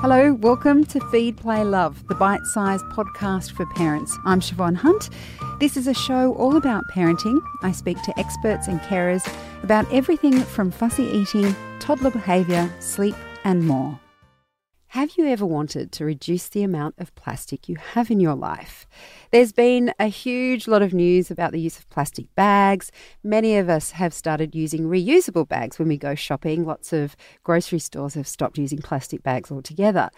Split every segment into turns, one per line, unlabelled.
Hello, welcome to Feed, Play, Love, the bite sized podcast for parents. I'm Siobhan Hunt. This is a show all about parenting. I speak to experts and carers about everything from fussy eating, toddler behaviour, sleep, and more. Have you ever wanted to reduce the amount of plastic you have in your life? There's been a huge lot of news about the use of plastic bags. Many of us have started using reusable bags when we go shopping. Lots of grocery stores have stopped using plastic bags altogether.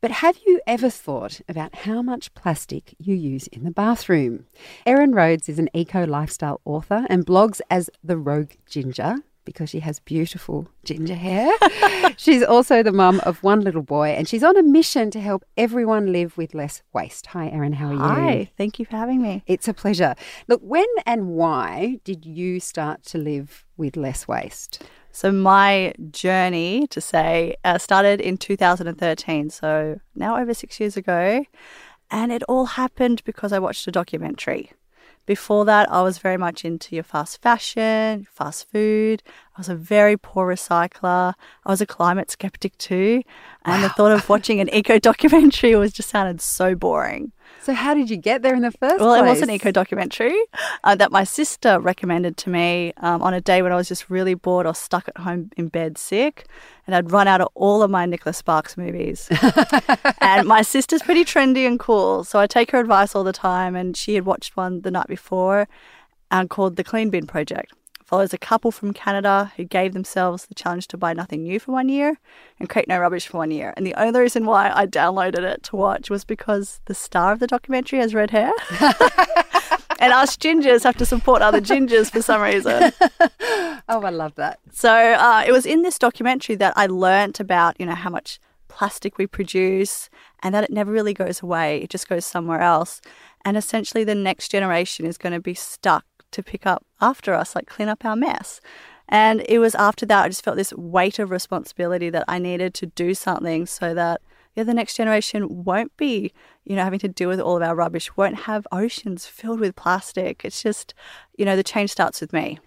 But have you ever thought about how much plastic you use in the bathroom? Erin Rhoads is an eco lifestyle author and blogs as The Rogue Ginger because she has beautiful ginger hair. she's also the mum of one little boy and she's on a mission to help everyone live with less waste. Hi, Erin, how are you?
Hi, thank you for having me.
It's a pleasure. Look, when and why did you start to live with less waste?
So, my journey to say uh, started in 2013, so now over six years ago. And it all happened because I watched a documentary. Before that, I was very much into your fast fashion, fast food. I was a very poor recycler. I was a climate skeptic too. And wow. the thought of watching an eco documentary was just sounded so boring.
So, how did you get there in the first
well,
place?
Well, it was an eco documentary uh, that my sister recommended to me um, on a day when I was just really bored or stuck at home in bed sick. And I'd run out of all of my Nicholas Sparks movies. and my sister's pretty trendy and cool. So I take her advice all the time. And she had watched one the night before and uh, called The Clean Bin Project follows a couple from Canada who gave themselves the challenge to buy nothing new for one year and create no rubbish for one year. And the only reason why I downloaded it to watch was because the star of the documentary has red hair. and us gingers have to support other gingers for some reason.
oh, I love that.
So uh, it was in this documentary that I learnt about, you know, how much plastic we produce and that it never really goes away. It just goes somewhere else. And essentially, the next generation is going to be stuck to pick up after us, like clean up our mess. And it was after that I just felt this weight of responsibility that I needed to do something so that yeah, the next generation won't be, you know, having to deal with all of our rubbish, won't have oceans filled with plastic. It's just, you know, the change starts with me.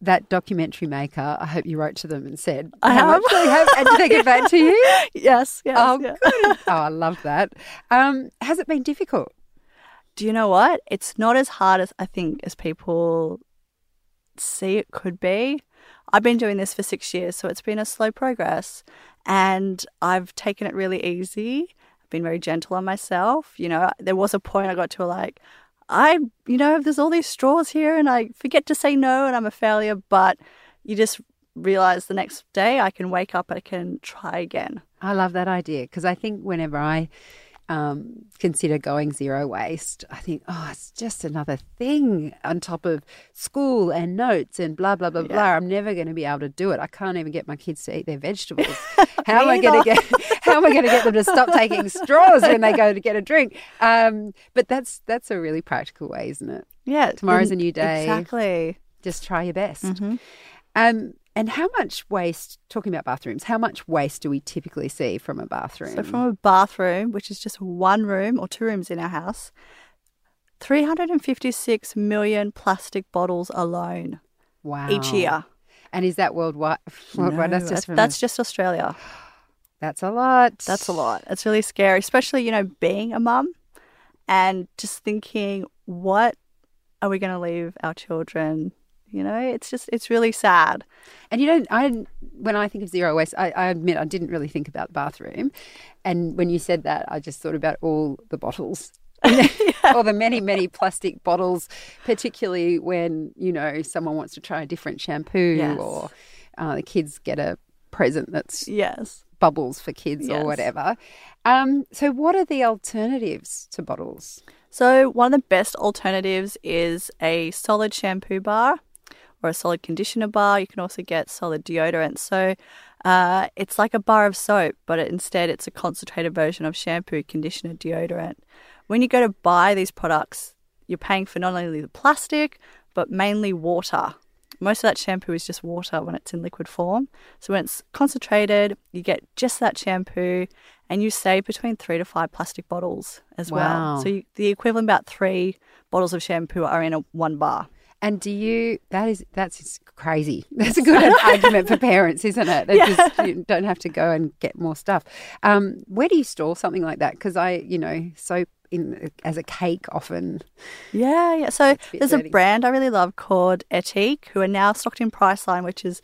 That documentary maker, I hope you wrote to them and said,
I have.
much they have, and did they get back to you?
yes, yes.
Oh,
yeah.
good. Oh, I love that. Um, has it been difficult?
Do you know what? It's not as hard as I think as people see it could be. I've been doing this for six years, so it's been a slow progress. And I've taken it really easy. I've been very gentle on myself. You know, there was a point I got to like, I, you know, there's all these straws here and I forget to say no and I'm a failure. But you just realize the next day I can wake up I can try again.
I love that idea because I think whenever I um, consider going zero waste, I think, oh, it's just another thing on top of school and notes and blah, blah, blah, yeah. blah. I'm never going to be able to do it. I can't even get my kids to eat their vegetables. How am I going to get, how am I going to get them to stop taking straws when they go to get a drink? Um, but that's, that's a really practical way, isn't it?
Yeah.
Tomorrow's a new day.
Exactly.
Just try your best.
Mm-hmm.
Um, and how much waste, talking about bathrooms, how much waste do we typically see from a bathroom?
So, from a bathroom, which is just one room or two rooms in our house, 356 million plastic bottles alone.
Wow.
Each year.
And is that worldwide? worldwide?
No,
that's just,
that's just Australia.
That's a lot.
That's a lot. It's really scary, especially, you know, being a mum and just thinking, what are we going to leave our children you know, it's just it's really sad.
And you don't. I when I think of zero waste, I, I admit I didn't really think about the bathroom. And when you said that, I just thought about all the bottles yeah. or the many, many plastic bottles, particularly when, you know, someone wants to try a different shampoo
yes.
or uh, the kids get a present that's
yes.
bubbles for kids yes. or whatever. Um, so, what are the alternatives to bottles?
So, one of the best alternatives is a solid shampoo bar or a solid conditioner bar. You can also get solid deodorant. So uh, it's like a bar of soap, but it, instead it's a concentrated version of shampoo, conditioner, deodorant. When you go to buy these products, you're paying for not only the plastic, but mainly water. Most of that shampoo is just water when it's in liquid form. So when it's concentrated, you get just that shampoo and you save between three to five plastic bottles as
wow.
well. So you, the equivalent about three bottles of shampoo are in a one bar.
And do you? That is that's crazy. That's a good argument for parents, isn't it? They
Yeah.
just you don't have to go and get more stuff. Um, where do you store something like that? Because I, you know, soap in as a cake often.
Yeah, yeah. So
a
there's a brand I really love called Ethique, who are now stocked in Priceline, which is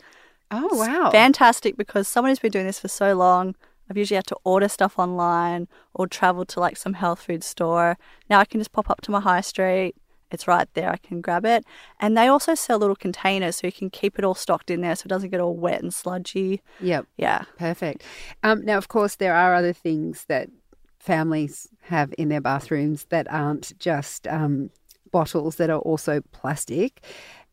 Oh wow!
fantastic because someone who's been doing this for so long. I've usually had to order stuff online or travel to like some health food store. Now I can just pop up to my high street. It's right there. I can grab it. And they also sell little containers so you can keep it all stocked in there so it doesn't get all wet and sludgy.
Yep.
Yeah.
Perfect. Um, now, of course, there are other things that families have in their bathrooms that aren't just um, bottles that are also plastic.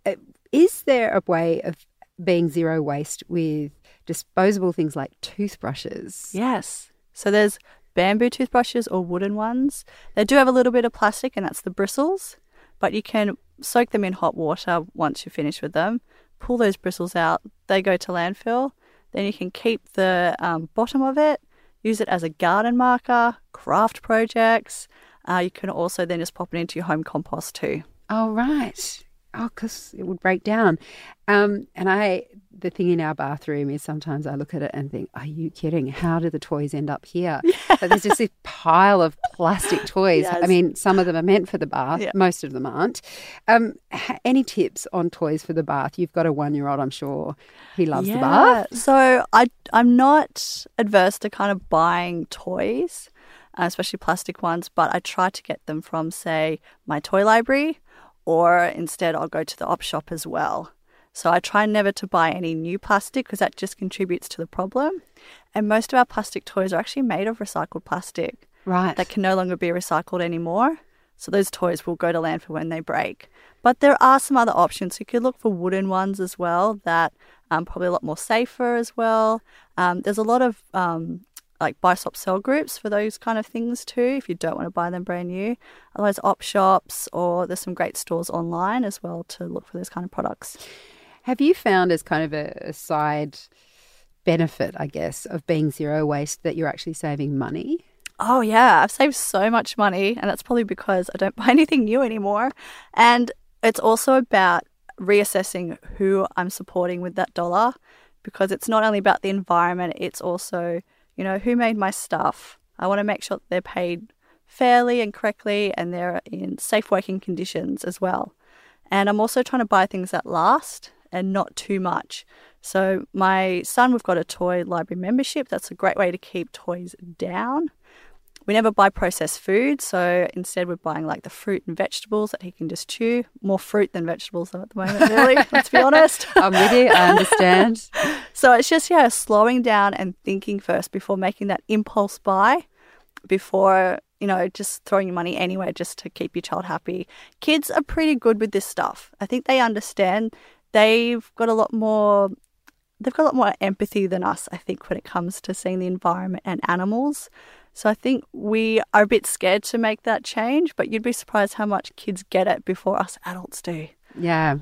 Uh, Is there a way of being zero waste with disposable things like toothbrushes?
Yes. So there's bamboo toothbrushes or wooden ones. They do have a little bit of plastic, and that's the bristles, but you can soak them in hot water once you're finished with them. Pull those bristles out, they go to landfill. Then you can keep the um, bottom of it, use it as a garden marker, craft projects. Uh, you can also then just pop it into your home compost too.
Oh, right. Oh, because it would break down. Um, and I, the thing in our bathroom is sometimes I look at it and think, are you kidding? How do the toys end up here? But there's just this pile of plastic toys. I mean, some of them are meant for the bath,
Yeah.
most of them aren't. Um, any tips on toys for the bath? You've got a one year old, I'm sure. He loves the bath.
So I I'm not adverse to kind of buying toys, uh, especially plastic ones, but I try to get them from say my toy library, or instead I'll go to the op shop as well. So I try never to buy any new plastic because that just contributes to the problem. And most of our plastic toys are actually made of recycled plastic
Right.
that can no longer be recycled anymore. So those toys will go to landfill when they break. But there are some other options. You could look for wooden ones as well that um, probably a lot more safer as well. Um, there's a lot of um, like buy swap sell groups for those kind of things too. If you don't want to buy them brand new, otherwise op shops or there's some great stores online as well to look for those kind of products.
Have you found as kind of a, a side benefit, I guess, of being zero waste that you're actually saving money?
Oh yeah, I've saved so much money, and that's probably because I don't buy anything new anymore. And it's also about reassessing who I'm supporting with that dollar, because it's not only about the environment; it's also, you know, who made my stuff. I want to make sure that they're paid fairly and correctly, and they're in safe working conditions as well. And I'm also trying to buy things that last and not too much. So my son, we've got a toy library membership. That's a great way to keep toys down. We never buy processed food, so instead we're buying like the fruit and vegetables that he can just chew. More fruit than vegetables at the moment, really, let's be honest.
I'm with you, I understand.
So it's just, yeah, slowing down and thinking first before making that impulse buy, before, you know, just throwing your money anywhere just to keep your child happy. Kids are pretty good with this stuff. I think they understand. They've got a lot more they've got a lot more empathy than us, I think, when it comes to seeing the environment and animals. So I think we are a bit scared to make that change, but you'd be surprised how much kids get it before us adults do.
Yeah.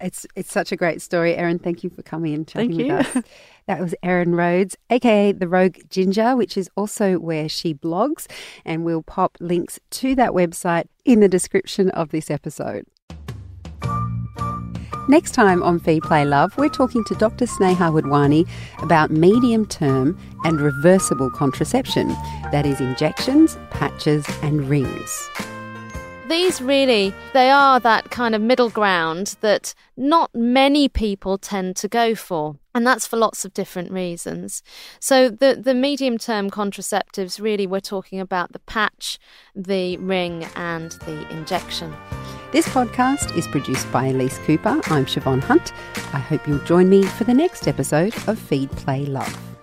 It's it's such a great story, Erin. Thank you for coming and chatting with us. That was Erin Rhoads, aka the Rogue Ginger, which is also where she blogs, and we'll pop links to that website in the description of this episode. Next time on Feed Play Love, we're talking to Dr. Sneha Wadwani about medium term and reversible contraception that is, injections, patches, and rings.
These really, they are that kind of middle ground that not many people tend to go for. And that's for lots of different reasons. So the, the medium term contraceptives really we're talking about the patch, the ring and the injection.
This podcast is produced by Elise Cooper. I'm Siobhan Hunt. I hope you'll join me for the next episode of Feed Play Love.